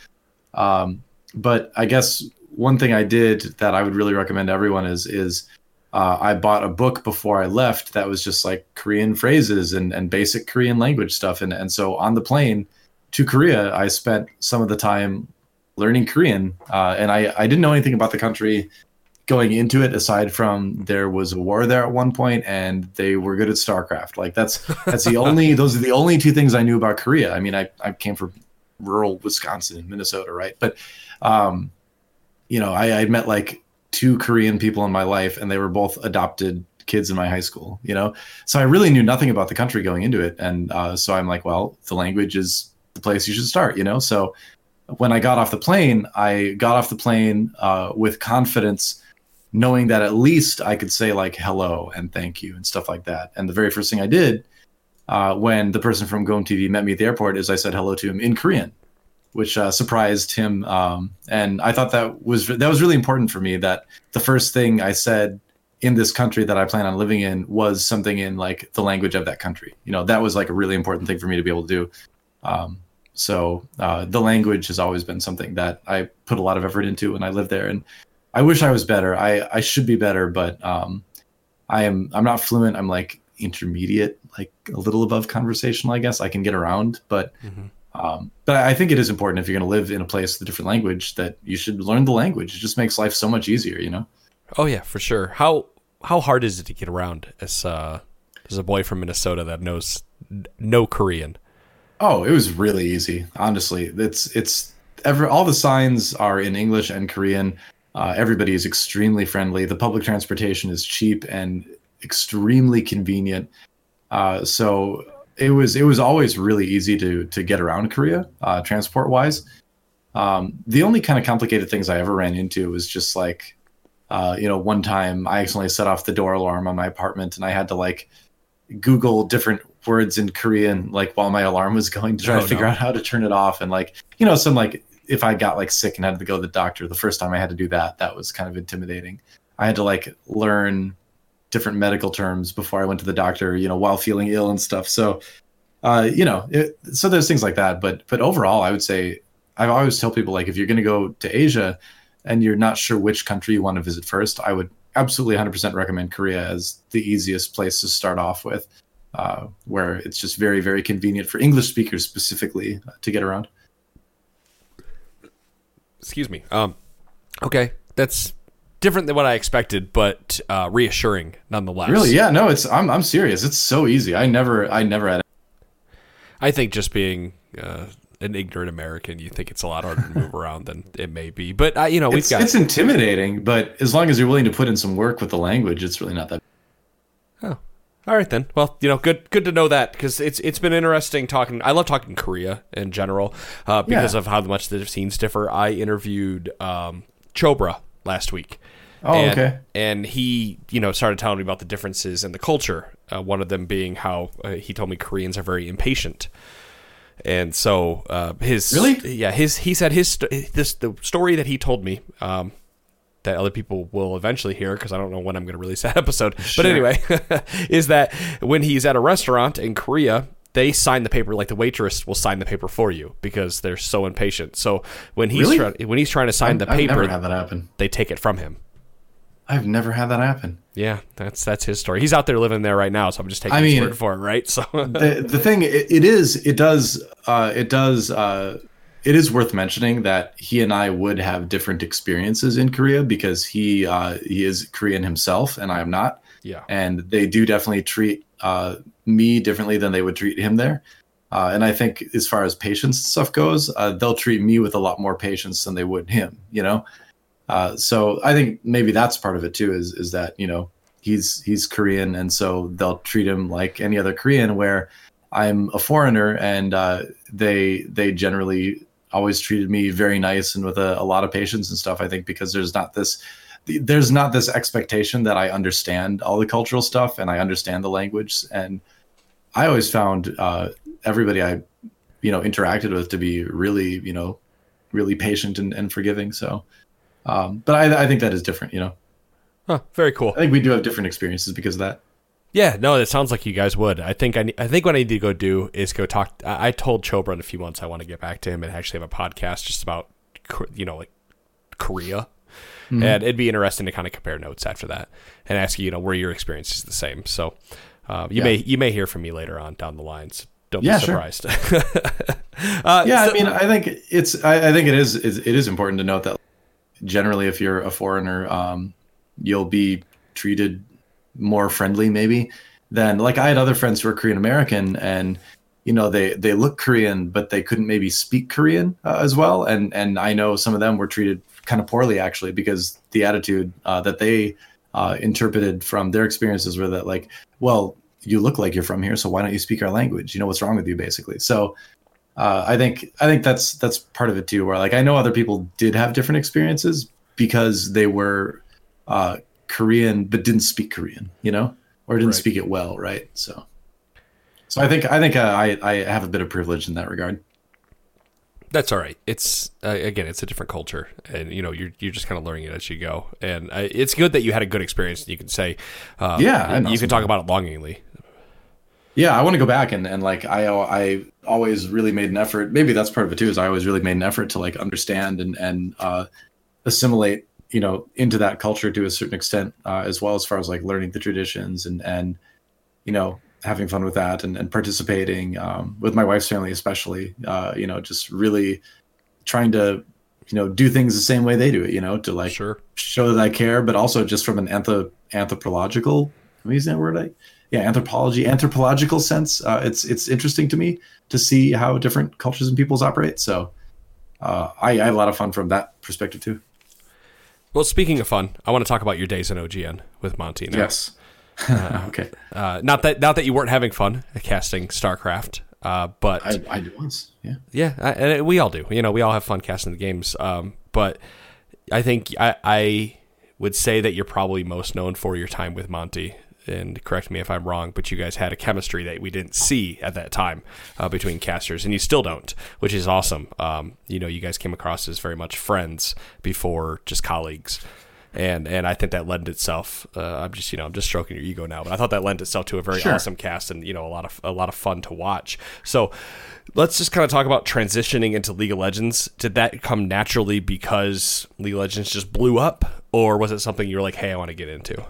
Speaker 2: Um, but I guess one thing I did that I would really recommend to everyone is is uh, I bought a book before I left that was just like Korean phrases and, and basic Korean language stuff. And and so on the plane to Korea, I spent some of the time learning Korean. Uh, and I, I didn't know anything about the country going into it aside from there was a war there at one point and they were good at starcraft like that's that's the only those are the only two things i knew about korea i mean i, I came from rural wisconsin and minnesota right? But um you know i i met like two korean people in my life and they were both adopted kids in my high school you know? So i really knew nothing about the country going into it and uh, so i'm like well the language is the place you should start you know? So when i got off the plane i got off the plane uh, with confidence knowing that at least I could say like hello and thank you and stuff like that. And the very first thing I did uh, when the person from Gom TV met me at the airport is I said hello to him in Korean, which uh, surprised him. Um, and I thought that was that was really important for me. That the first thing I said in this country that I plan on living in was something in like the language of that country. You know, that was like a really important thing for me to be able to do. Um, so uh, the language has always been something that I put a lot of effort into when I lived there, and I wish I was better. I I should be better, but um, I am I'm not fluent. I'm like intermediate, like a little above conversational. I guess I can get around, but um, but I think it is important if you're going to live in a place with a different language that you should learn the language. It just makes life so much easier, you know.
Speaker 1: Oh yeah, for sure. How how hard is it to get around as uh, as a boy from Minnesota that knows no Korean?
Speaker 2: Oh, it was really easy. Honestly, it's it's ever all the signs are in English and Korean. Uh, everybody is extremely friendly. The public transportation is cheap and extremely convenient. Uh, so it was it was always really easy to to get around Korea, uh, transport wise. Um, the only kind of complicated things I ever ran into was just like, uh, you know, one time I accidentally set off the door alarm on my apartment, and I had to like Google different words in Korean, like while my alarm was going to try
Speaker 1: Oh,
Speaker 2: to figure
Speaker 1: no.
Speaker 2: out how to turn it off, and like, you know, some like if I got like sick and had to go to the doctor, the first time I had to do that, that was kind of intimidating. I had to like learn different medical terms before I went to the doctor, you know, while feeling ill and stuff. So, uh, you know, it, so there's things like that. But but overall, I would say I always tell people like if you're going to go to Asia and you're not sure which country you want to visit first, I would absolutely 100% recommend Korea as the easiest place to start off with, uh, where it's just very very convenient for English speakers specifically uh, to get around.
Speaker 1: Excuse me. Um, okay, that's different than what I expected, but uh, reassuring nonetheless.
Speaker 2: Really? Yeah. No, it's I'm I'm serious. It's so easy. I never I never had.
Speaker 1: I think just being uh, an ignorant American, you think it's a lot harder to move around than it may be. But uh, you know, we've
Speaker 2: It's,
Speaker 1: got
Speaker 2: it's intimidating, but as long as you're willing to put in some work with the language, it's really not that.
Speaker 1: Oh, all right then. Well, you know, good good to know that because it's it's been interesting talking. I love talking Korea in general uh, because
Speaker 2: Yeah.
Speaker 1: of how much the scenes differ. I interviewed um, Chobra last week.
Speaker 2: Oh,
Speaker 1: and,
Speaker 2: okay.
Speaker 1: And he, you know, started telling me about the differences in the culture. Uh, one of them being how uh, he told me Koreans are very impatient. And so uh, his
Speaker 2: Really?
Speaker 1: yeah his he said his this the story that he told me um, that other people will eventually hear because I don't know when I'm going to release that episode. But anyway, is that when he's at a restaurant in Korea, they sign the paper like the waitress will sign the paper for you because they're so impatient. So when he's
Speaker 2: Really?
Speaker 1: trying when he's trying to sign the
Speaker 2: I've
Speaker 1: paper,
Speaker 2: never had that happen.
Speaker 1: they take it from him.
Speaker 2: I've never had that happen.
Speaker 1: Yeah, that's that's his story. He's out there living there right now, so I'm just taking
Speaker 2: I
Speaker 1: his
Speaker 2: mean-
Speaker 1: word for it, right? So
Speaker 2: the the thing it, it is it does uh, it does uh, it is worth mentioning that he and I would have different experiences in Korea because he uh, he is Korean himself and I am not.
Speaker 1: Yeah.
Speaker 2: And they do definitely treat uh, me differently than they would treat him there. Uh, and I think as far as patience stuff goes, uh, they'll treat me with a lot more patience than they would him. You know, uh, so I think maybe that's part of it too. Is is that you know he's he's Korean, and so they'll treat him like any other Korean. Where I'm a foreigner, and uh, they they generally always treated me very nice and with a, a lot of patience and stuff. I think because there's not this there's not this expectation that I understand all the cultural stuff and I understand the language. And I always found uh, everybody I, you know, interacted with to be really, you know, really patient and, and forgiving. So, um, but I, I think that is different, you know.
Speaker 1: Huh, very cool.
Speaker 2: I think we do have different experiences because of that.
Speaker 1: Yeah, no, it sounds like you guys would. I think I, I think what I need to go do is go talk. I, I told Chobra in a few months I want to get back to him and actually have a podcast just about, you know, like Korea, mm-hmm. and it'd be interesting to kind of compare notes after that and ask you, you know, were your experiences the same? So, uh, you yeah. may you may hear from me later on down the lines. Don't yeah, be surprised. Sure.
Speaker 2: uh, yeah, so, I mean, I think it's I, I think it is it is important to note that generally, if you're a foreigner, um, you'll be treated more friendly, maybe than like I had other friends who were Korean American and you know they they look Korean, but they couldn't maybe speak Korean uh, as well, and and I know some of them were treated kind of poorly actually because the attitude uh, that they uh, interpreted from their experiences were that like, well, you look like you're from here, so why don't you speak our language? You know what's wrong with you, basically. So uh, I think I think that's that's part of it too. Where like I know other people did have different experiences because they were uh, Korean but didn't speak Korean, you know, or didn't right. speak it well, right? So, so I think I think uh, I I have a bit of privilege in that regard.
Speaker 1: That's all right. It's uh, again, it's a different culture, and you know, you're you're just kind of learning it as you go. And uh, it's good that you had a good experience. You can say,
Speaker 2: uh, yeah,
Speaker 1: you can talk about it longingly.
Speaker 2: Yeah, I want to go back and, and like I I always really made an effort. Maybe that's part of it too. Is I always really made an effort to like understand and and uh, assimilate, you know, into that culture to a certain extent, uh, as well as far as like learning the traditions and and you know having fun with that and, and participating um, with my wife's family especially uh, you know just really trying to you know do things the same way they do it you know to like
Speaker 1: sure.
Speaker 2: show that i care but also just from an anthrop- anthropological am i using that word I, yeah anthropology anthropological sense uh, it's it's interesting to me to see how different cultures and peoples operate so uh, I, I had a lot of fun from that perspective too
Speaker 1: well speaking of fun i want to talk about your days in ogn with monty
Speaker 2: now. yes
Speaker 1: uh, okay. Uh, not that not that you weren't having fun casting StarCraft, uh, but
Speaker 2: I, I was. Yeah.
Speaker 1: Yeah, I, and we all do. You know, we all have fun casting the games. Um, but I think I, I would say that you're probably most known for your time with Monty. And correct me if I'm wrong, but you guys had a chemistry that we didn't see at that time uh, between casters, and you still don't, which is awesome. Um, you know, you guys came across as very much friends before just colleagues and and I think that lent itself. Uh, I'm just you know I'm just stroking your ego now, but I thought that lent itself to a very sure. awesome cast and you know a lot of a lot of fun to watch. So let's just kind of talk about transitioning into League of Legends. Did that come naturally because League of Legends just blew up, or was it something you were like, hey, I want to get into?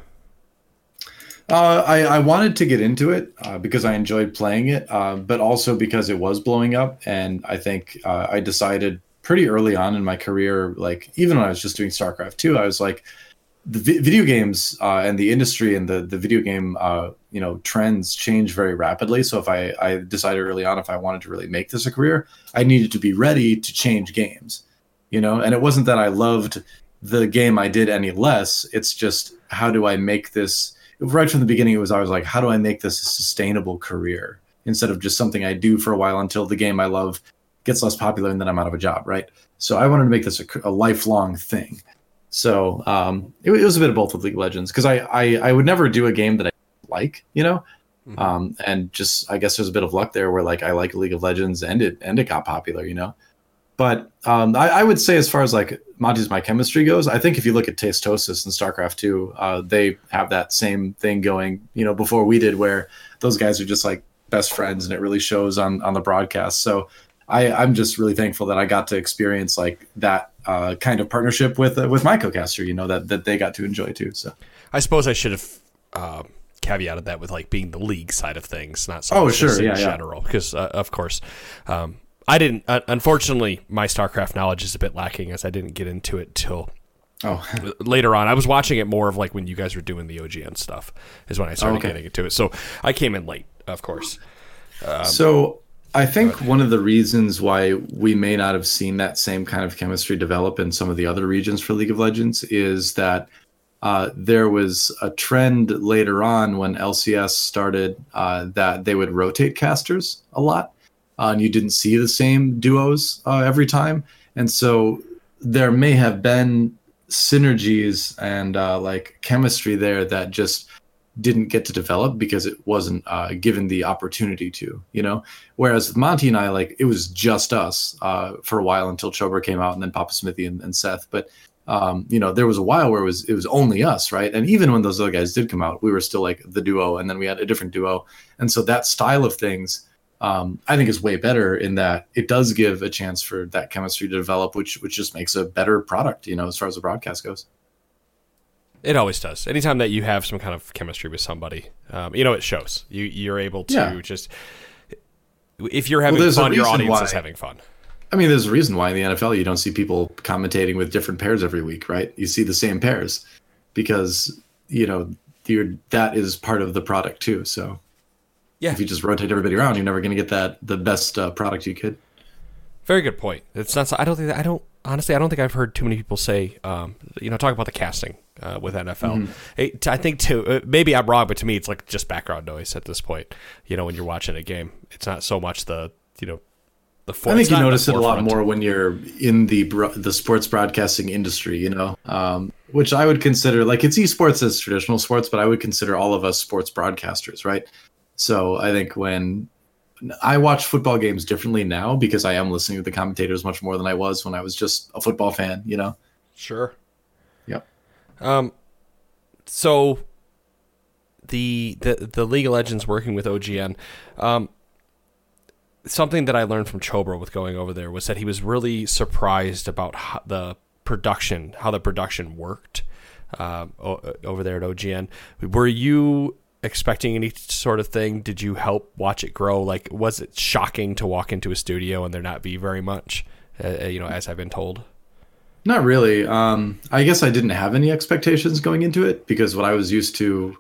Speaker 2: Uh, I, I, wanted to get into it uh, because I enjoyed playing it, uh, but also because it was blowing up, and I think uh, I decided pretty early on in my career, like even when I was just doing StarCraft 2, I was like, the vi- video games uh, and the industry and the, the video game uh, you know trends change very rapidly. So if I, I decided early on if I wanted to really make this a career, I needed to be ready to change games. You know, and it wasn't that I loved the game I did any less. It's just how do I make this right from the beginning it was always like how do I make this a sustainable career instead of just something I do for a while until the game I love gets less popular and then I'm out of a job, right? So I wanted to make this a, a lifelong thing. So um, it, it, was a bit of both with League of Legends because I, I, I would never do a game that I like, you know, mm-hmm. um, and just I guess there's a bit of luck there where like I like League of Legends and it and it got popular, you know. But um, I, I, would say as far as like Monty's My Chemistry goes, I think if you look at Tastosis and StarCraft 2, uh, they have that same thing going, you know, before we did, where those guys are just like best friends, and it really shows on on the broadcast. So I, I'm just really thankful that I got to experience like that uh, kind of partnership with uh, with my co-caster. You know that that they got to enjoy too. So
Speaker 1: I suppose I should have uh, caveated that with like being the league side of things, not so
Speaker 2: oh sure
Speaker 1: in
Speaker 2: yeah,
Speaker 1: general, yeah. because uh, of course. Um, I didn't. Uh, unfortunately, my StarCraft knowledge is a bit lacking, as I didn't get into it till
Speaker 2: Oh,
Speaker 1: later on. I was watching it more of like when you guys were doing the OGN stuff, is when I started
Speaker 2: okay.
Speaker 1: getting into it. So I came in late, of course.
Speaker 2: so I think one of the reasons why we may not have seen that same kind of chemistry develop in some of the other regions for League of Legends is that uh, there was a trend later on when LCS started uh, that they would rotate casters a lot, uh, and you didn't see the same duos uh, every time, and so there may have been synergies and uh, like chemistry there that just didn't get to develop because it wasn't uh, given the opportunity to, you know. Whereas Monty and I, like it was just us uh, for a while until Chobra came out, and then Papa Smithy and, and Seth. But um, you know, there was a while where it was it was only us, right? And even when those other guys did come out, we were still like the duo, and then we had a different duo. And so that style of things, um, I think, is way better in that it does give a chance for that chemistry to develop, which which just makes a better product, you know, as far as the broadcast goes.
Speaker 1: It always does. Anytime that you have some kind of chemistry with somebody, um, you know, it shows. You you're able to
Speaker 2: Yeah.
Speaker 1: just if you're having
Speaker 2: a
Speaker 1: fun, your audience is having fun.
Speaker 2: I mean, there's a reason why in the NFL you don't see people commentating with different pairs every week, right? You see the same pairs because you know that is part of the product too. So
Speaker 1: Yeah.
Speaker 2: if you just rotate everybody around, you're never going to get that the best uh, product you could.
Speaker 1: Very good point. It's not. I don't think. That, I don't. Honestly, I don't think I've heard too many people say. Um, you know, talk about the casting uh, with NFL. It, I think too. Uh, maybe I'm wrong, but to me, it's like just background noise at this point. You know, when you're watching a game, it's not so much the. You know, the. For,
Speaker 2: I think you
Speaker 1: not in the
Speaker 2: notice it a lot more when you're in the bro- the sports broadcasting industry, you know, um, which I would consider like it's esports as traditional sports, but I would consider all of us sports broadcasters, right? So I think when I watch football games differently now because I am listening to the commentators much more than I was when I was just a football fan, you know.
Speaker 1: Sure.
Speaker 2: Yep.
Speaker 1: Um, so the the the League of Legends working with OGN, um, something that I learned from Chobra with going over there was that he was really surprised about how the production, how the production worked uh, over there at OGN. Were you expecting any sort of thing? Did you help watch it grow? Like, was it shocking to walk into a studio and there not be very much? Uh, you know, as I've been told.
Speaker 2: Not really. Um, I guess I didn't have any expectations going into it because what I was used to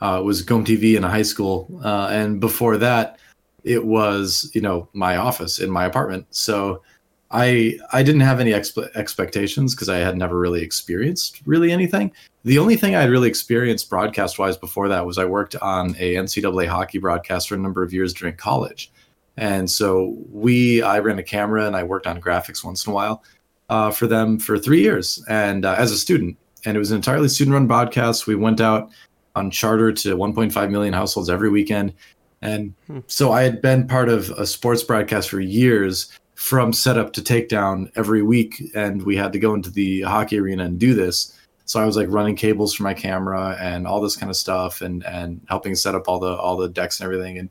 Speaker 2: uh, was Gom TV in high school, uh, and before that, it was you know my office in my apartment. So I I didn't have any expe- expectations because I had never really experienced really anything. The only thing I had really experienced broadcast wise before that was I worked on a NCAA hockey broadcast for a number of years during college, and so we I ran a camera and I worked on graphics once in a while uh, for them for three years and uh, as a student. And it was an entirely student run broadcast. We went out on charter to 1.5 million households every weekend. And so i had been part of a sports broadcast for years from setup to takedown every week and we had to go into the hockey arena and do this. So i was like running cables for my camera and all this kind of stuff and and helping set up all the all the decks and everything. And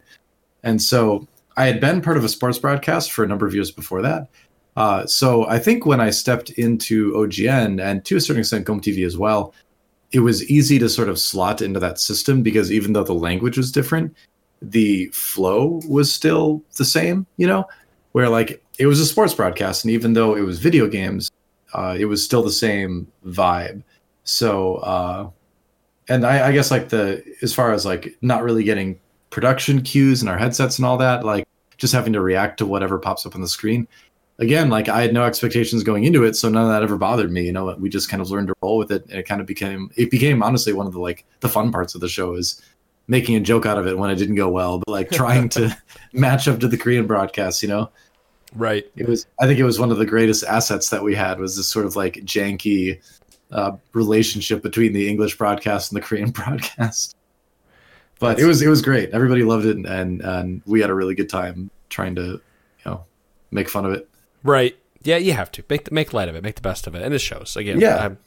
Speaker 2: and so i had been part of a sports broadcast for a number of years before that. Uh, so I think when I stepped into OGN and to a certain extent Gom TV as well, it was easy to sort of slot into that system because even though the language was different, the flow was still the same, you know, where like it was a sports broadcast and even though it was video games, uh, it was still the same vibe. So, uh, and I, I guess like the, as far as like not really getting production cues in our headsets and all that, like just having to react to whatever pops up on the screen again, like I had no expectations going into it, so none of that ever bothered me. You know, we just kind of learned to roll with it, and it kind of became it became honestly one of the like the fun parts of the show is making a joke out of it when it didn't go well, but like trying to match up to the Korean broadcast. You know,
Speaker 1: Right.
Speaker 2: it was I think it was one of the greatest assets that we had was this sort of like janky uh, relationship between the English broadcast and the Korean broadcast. But it was it was great. Everybody loved it, and and we had a really good time trying to you know make fun of it.
Speaker 1: Right. Yeah, you have to make the, make light of it, make the best of it, and it shows. Again,
Speaker 2: Yeah.
Speaker 1: I'm,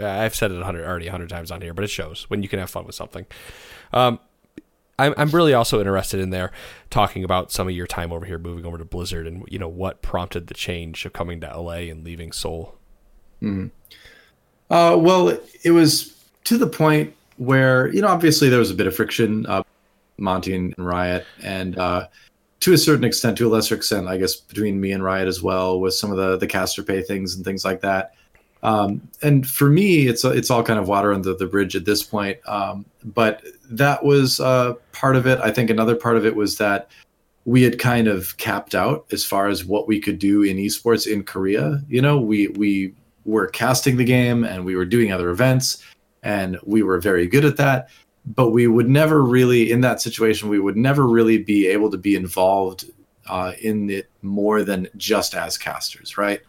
Speaker 1: I've said it hundred already a hundred times on here, but it shows when you can have fun with something. Um, I'm I'm really also interested in there talking about some of your time over here, moving over to Blizzard, and you know what prompted the change of coming to LA and leaving Seoul.
Speaker 2: Uh, well, it was to the point where you know obviously there was a bit of friction, uh, Monty and, and Riot, and uh, to a certain extent, to a lesser extent, I guess between me and Riot as well, with some of the the caster pay things and things like that. Um, and for me, it's it's all kind of water under the bridge at this point. Um, but that was uh, part of it. I think another part of it was that we had kind of capped out as far as what we could do in esports in Korea. You know, we we were casting the game and we were doing other events, and we were very good at that. But we would never really, in that situation, we would never really be able to be involved uh, in it more than just as casters, right?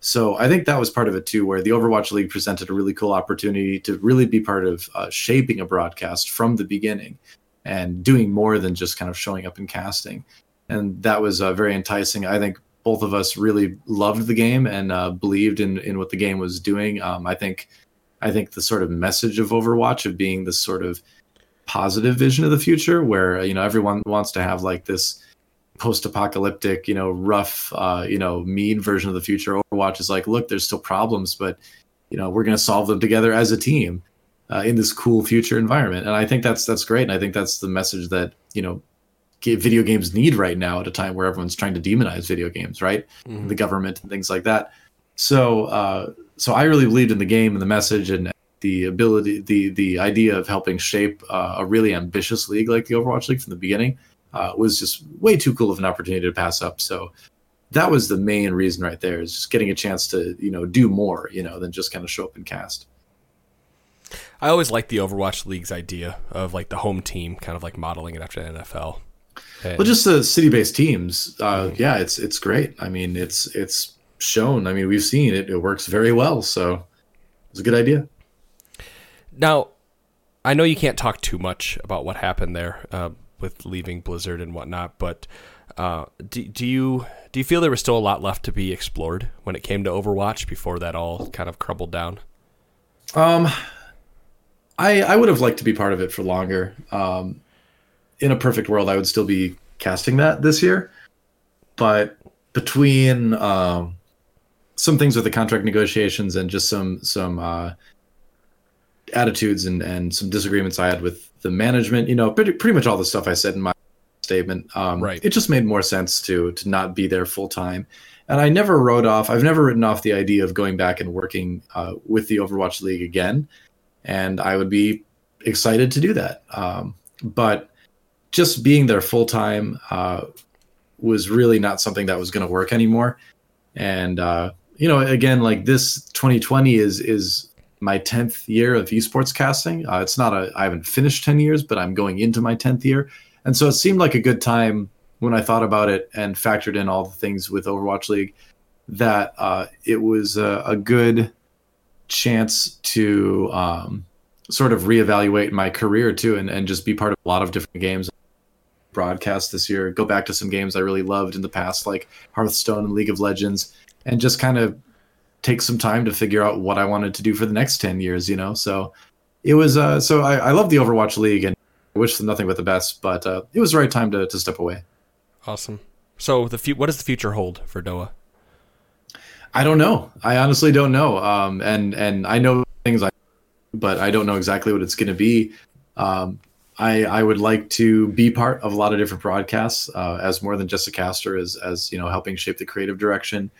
Speaker 2: So I think that was part of it too, where the Overwatch League presented a really cool opportunity to really be part of uh, shaping a broadcast from the beginning and doing more than just kind of showing up and casting. And that was uh, very enticing. I think both of us really loved the game and uh, believed in in what the game was doing. Um, I think I think the sort of message of Overwatch of being this sort of positive vision of the future, where you know everyone wants to have like this post-apocalyptic, you know, rough, uh, you know, mean version of the future. Overwatch is like, look, there's still problems, but you know, we're going to solve them together as a team uh, in this cool future environment. And I think that's that's great. And I think that's the message that you know, video games need right now at a time where everyone's trying to demonize video games, right? Mm-hmm. The government and things like that. So, uh, so I really believed in the game and the message and the ability, the the idea of helping shape uh, a really ambitious league like the Overwatch League from the beginning uh, was just way too cool of an opportunity to pass up. So that was the main reason right there is just getting a chance to you know do more you know than just kind of show up and cast.
Speaker 1: I always like the Overwatch League's idea of like the home team, kind of like modeling it after the NFL.
Speaker 2: And well, just the city-based teams, uh, yeah, it's it's great. I mean, it's it's shown. I mean, we've seen it; it works very well. So it's a good idea.
Speaker 1: Now, I know you can't talk too much about what happened there, uh, with leaving Blizzard and whatnot. But uh, do, do you do you feel there was still a lot left to be explored when it came to Overwatch before that all kind of crumbled down?
Speaker 2: Um, I I would have liked to be part of it for longer. Um, in a perfect world, I would still be casting that this year, but between um, some things with the contract negotiations and just some some uh, attitudes and and some disagreements I had with the management, you know, pretty pretty much all the stuff I said in my statement. Um, right. It just made more sense to to not be there full time. And I never wrote off. I've never written off the idea of going back and working uh, with the Overwatch League again, and I would be excited to do that. Um, but just being there full time uh, was really not something that was going to work anymore. And uh, you know, again, like this 2020 is is my 10th year of esports casting. Uh, it's not a, I haven't finished 10 years, but I'm going into my 10th year. And so it seemed like a good time when I thought about it and factored in all the things with Overwatch League that uh, it was a, a, good chance to um, sort of reevaluate my career too and, and just be part of a lot of different games broadcast this year go back to some games i really loved in the past like hearthstone and league of legends and just kind of take some time to figure out what I wanted to do for the next 10 years, you know? So it was, uh, so I, I love the Overwatch League and I wish them nothing but the best, but uh, it was the right time to, to step away.
Speaker 1: Awesome. So the fu- what does the future hold for Doa?
Speaker 2: I don't know. I honestly don't know. Um, and, and I know things I, but I don't know exactly what it's going to be. Um, I, I would like to be part of a lot of different broadcasts uh, as more than just a caster, as as you know, helping shape the creative direction.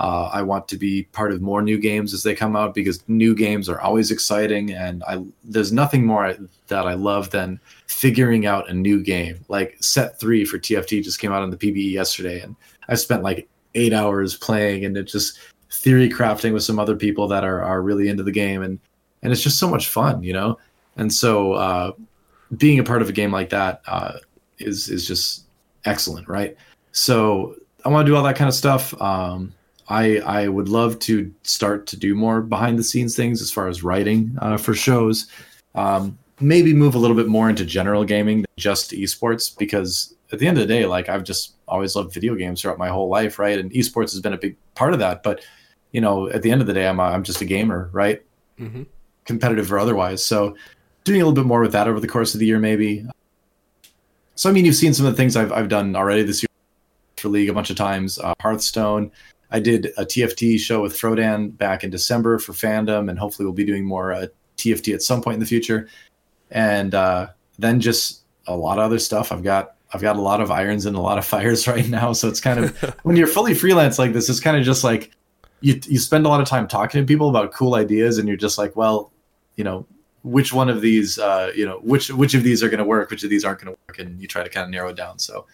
Speaker 2: Uh, I want to be part of more new games as they come out because new games are always exciting, and I there's nothing more that I love than figuring out a new game. Like Set Three for TFT just came out on the PBE yesterday, and I spent like eight hours playing, and it just theory crafting with some other people that are are really into the game, and and it's just so much fun, you know. And so uh, being a part of a game like that uh, is is just excellent, right? So I want to do all that kind of stuff. Um, I I would love to start to do more behind the scenes things as far as writing uh, for shows. Um, maybe move a little bit more into general gaming than just esports because at the end of the day, like I've just always loved video games throughout my whole life, right? And esports has been a big part of that. But you know, at the end of the day, I'm a, I'm just a gamer, right? Mm-hmm. Competitive or otherwise. So doing a little bit more with that over the course of the year, maybe. So I mean, you've seen some of the things I've I've done already this year for League a bunch of times. Uh, Hearthstone. I did a TFT show with Frodan back in December for fandom, and hopefully we'll be doing more uh, TFT at some point in the future. And uh, then just a lot of other stuff. I've got I've got a lot of irons and a lot of fires right now. So it's kind of when you're fully freelance like this, it's kind of just like you you spend a lot of time talking to people about cool ideas, and you're just like, well, you know, which one of these, uh, you know, which which of these are going to work, which of these aren't going to work, and you try to kind of narrow it down. So,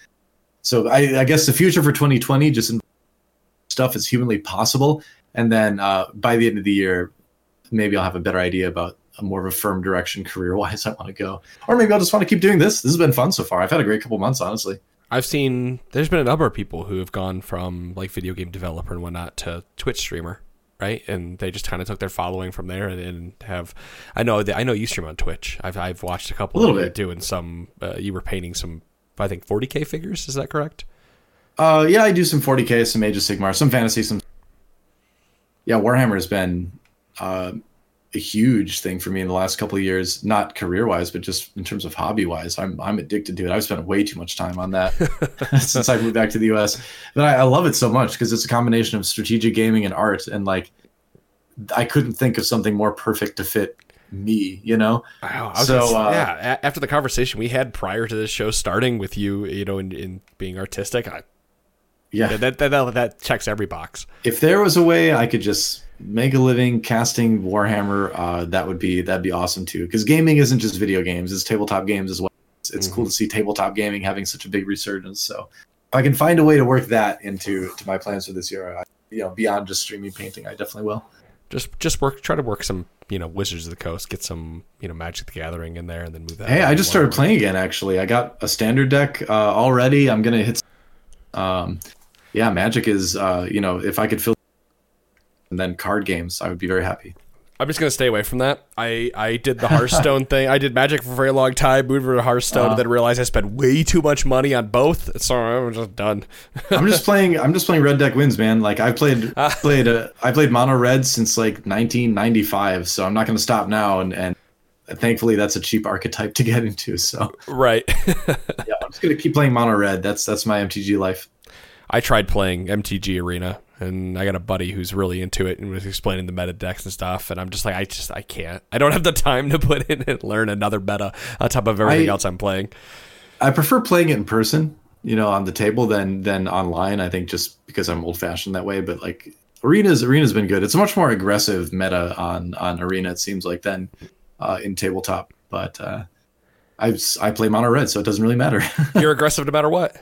Speaker 2: so I, I guess the future for 2020 just stuff is humanly possible, and then uh, by the end of the year, maybe I'll have a better idea about a more of a firm direction career wise I want to go, or maybe I'll just want to keep doing this. This has been fun so far. I've had a great couple months, honestly.
Speaker 1: I've seen there's been a number of people who have gone from like video game developer and whatnot to Twitch streamer, right? And they just kind of took their following from there and, and have. I know that I know you stream on Twitch. I've I've watched a couple
Speaker 2: A little
Speaker 1: of you
Speaker 2: bit.
Speaker 1: doing some. Uh, you were painting some, I think 40k figures. Is that correct?
Speaker 2: Uh, yeah, I do some 40k, some Age of Sigmar, some fantasy, some. Yeah, Warhammer has been uh, a huge thing for me in the last couple of years. Not career wise, but just in terms of hobby wise. I'm I'm addicted to it. I've spent way too much time on that since I moved back to the U.S. But I, I love it so much because it's a combination of strategic gaming and art, and like I couldn't think of something more perfect to fit me. You know.
Speaker 1: Wow.
Speaker 2: So, uh,
Speaker 1: yeah, after the conversation we had prior to this show starting with you, you know, in, in being artistic, I,
Speaker 2: Yeah.
Speaker 1: that, that that that checks every box.
Speaker 2: if there was a way I could just make a living casting Warhammer, uh, that would be that'd be awesome too. Because gaming isn't just video games; it's tabletop games as well. It's, it's cool to see tabletop gaming having such a big resurgence. So, if I can find a way to work that into to my plans for this year, I, you know, beyond just streaming painting, I definitely will.
Speaker 1: Just just work, try to work some, you know, Wizards of the Coast, get some, you know, Magic the Gathering in there, and then move that.
Speaker 2: Hey, I just started playing again. Actually, I got a standard deck uh, already. I'm gonna hit. Um, yeah, Magic is. Uh, you know, if I could fill. And then card games, I would be very happy.
Speaker 1: I'm just gonna stay away from that. I I did the Hearthstone thing. I did Magic for a very long time, moved over to Hearthstone,
Speaker 2: Uh-huh.
Speaker 1: and then realized I spent way too much money on both. So I'm just done.
Speaker 2: I'm just playing. I'm just playing Red Deck Wins, man. Like I've played played uh, I played Mono Red since like 1995, so I'm not going to stop now. And and thankfully, that's a cheap archetype to get into. So
Speaker 1: right.
Speaker 2: yeah, I'm just going to keep playing Mono Red. That's that's my MTG life.
Speaker 1: I tried playing MTG Arena, and I got a buddy who's really into it and was explaining the meta decks and stuff. And I'm just like, I just I can't. I don't have the time to put in and learn another meta on top of everything
Speaker 2: I-
Speaker 1: else I'm playing.
Speaker 2: I prefer playing it in person, you know, on the table than than online. I think just because I'm old fashioned that way. But like arenas, arena's been good. It's a much more aggressive meta on on arena. It seems like than uh, in tabletop. But uh, I I play Mono Red, so it doesn't really matter.
Speaker 1: You're aggressive no matter what.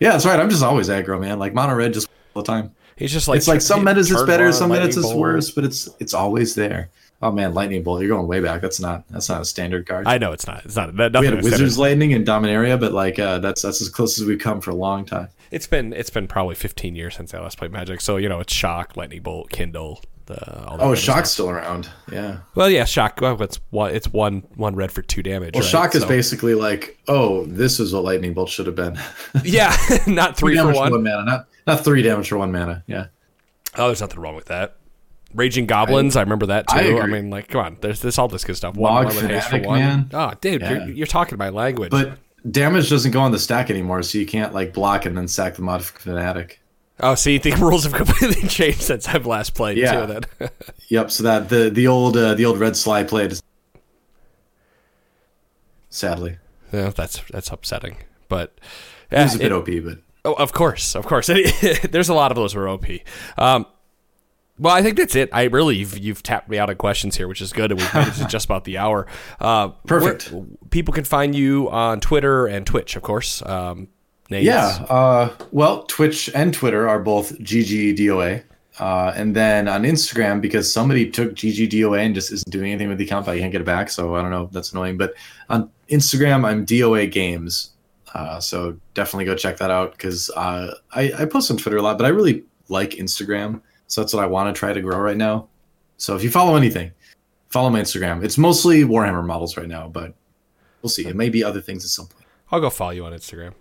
Speaker 2: Yeah, that's right. I'm just always aggro, man. Like mono red just all the time.
Speaker 1: He's just like
Speaker 2: it's like some metas it's better, some metas
Speaker 1: lightning
Speaker 2: it's worse, but it's it's always there. Oh man, lightning bolt. You're going way back. That's not that's not a standard card.
Speaker 1: I know it's not. It's not. That,
Speaker 2: we had Wizard's Lightning and Dominaria, but like uh, that's that's as close as we've come for a long time.
Speaker 1: It's been it's been probably 15 years since I last played Magic. So you know it's Shock, Lightning Bolt, Kindle.
Speaker 2: Oh, Shock's still around. Yeah.
Speaker 1: Well, yeah, Shock. Well, it's one. It's one one red for two damage.
Speaker 2: Well,
Speaker 1: right?
Speaker 2: Shock is
Speaker 1: So-
Speaker 2: basically like, oh, this is what Lightning Bolt should have been.
Speaker 1: Yeah, not three for
Speaker 2: damage
Speaker 1: one.
Speaker 2: mana, not not three damage for one mana. Yeah.
Speaker 1: Oh, there's nothing wrong with that. Raging Goblins, I, remember that too.
Speaker 2: I
Speaker 1: I, mean, like, come on, there's this all this good stuff. One for
Speaker 2: Fanatic,
Speaker 1: one.
Speaker 2: man.
Speaker 1: Oh, dude,
Speaker 2: Yeah.
Speaker 1: you're, you're talking my language.
Speaker 2: But damage doesn't go on the stack anymore, so you can't like block and then sack the Mogg Fanatic.
Speaker 1: Oh, see, the rules have completely changed since I've last played.
Speaker 2: Yeah.
Speaker 1: too, then.
Speaker 2: Yep. So that the the old uh, the old red sly played. Sadly,
Speaker 1: yeah, that's that's upsetting. But
Speaker 2: it
Speaker 1: yeah,
Speaker 2: was a bit
Speaker 1: it-
Speaker 2: OP, but
Speaker 1: Oh, of course, of course. There's a lot of those who are OP. Um, well, I think that's it. I really you've, you've tapped me out of questions here, which is good, and we've made it to just about the hour. Uh,
Speaker 2: Perfect.
Speaker 1: people can find you on Twitter and Twitch, of course. Um, Nate's-
Speaker 2: yeah. Uh, well, Twitch and Twitter are both GGDOA. Uh, and then on Instagram, because somebody took GGDOA and just isn't doing anything with the account, I can't get it back. So I don't know. That's annoying. But on Instagram, I'm DOA Games. Uh, so definitely go check that out because uh, I, I post on Twitter a lot, but I really like Instagram. So that's what I want to try to grow right now. So if you follow anything, follow my Instagram. It's mostly Warhammer models right now, but we'll see. It may be other things at some point.
Speaker 1: I'll go follow you on Instagram.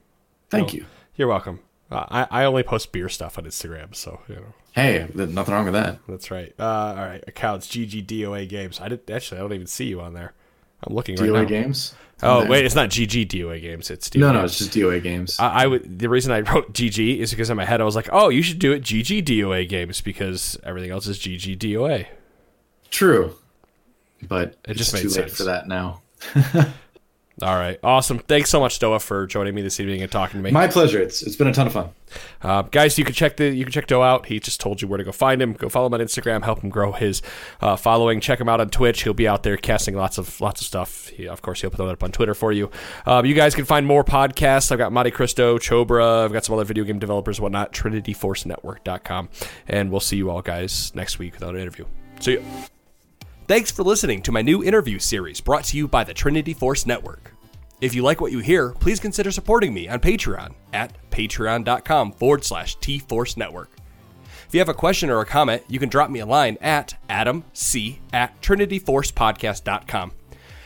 Speaker 2: Thank
Speaker 1: Oh.
Speaker 2: you.
Speaker 1: You're welcome. Uh, I, I only post beer stuff on Instagram, so you know
Speaker 2: Hey, there's nothing wrong with that.
Speaker 1: that's right. Uh, all right, accounts GGDOA games. I did actually. I don't even see you on there. I'm looking right
Speaker 2: DOA
Speaker 1: now.
Speaker 2: games.
Speaker 1: Oh wait, it's not GGDOA games. It's DOA
Speaker 2: No, no, it's just DOA games.
Speaker 1: I, I would. The reason I wrote GG is because in my head I was like, oh, you should do it GGDOA games because everything else is GGDOA.
Speaker 2: True, but
Speaker 1: It
Speaker 2: it's
Speaker 1: just
Speaker 2: too late for that now.
Speaker 1: All right, awesome. Thanks so much, Doa, for joining me this evening and talking to me.
Speaker 2: My pleasure. It's it's been a ton of fun.
Speaker 1: Uh, guys, you can check the you can check Doa out. He just told you where to go find him. Go follow him on Instagram. Help him grow his uh, following. Check him out on Twitch. He'll be out there casting lots of lots of stuff. He, of course, he'll put that up on Twitter for you. Um, you guys can find more podcasts. I've got Monte Cristo, Chobra. I've got some other video game developers, whatnot. TrinityForceNetwork.com, and we'll see you all guys next week with another interview. See you. Thanks for listening to my new interview series brought to you by the Trinity Force Network. If you like what you hear, please consider supporting me on Patreon at patreon.com forward slash T Force Network. If you have a question or a comment, you can drop me a line at adamc at trinityforcepodcast.com.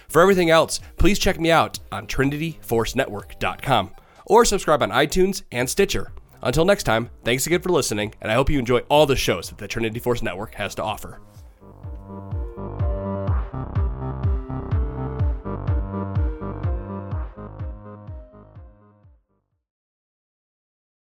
Speaker 1: For everything else, please check me out on trinityforcenetwork.com or subscribe on iTunes and Stitcher. Until next time, thanks again for listening, and I hope you enjoy all the shows that the Trinity Force Network has to offer.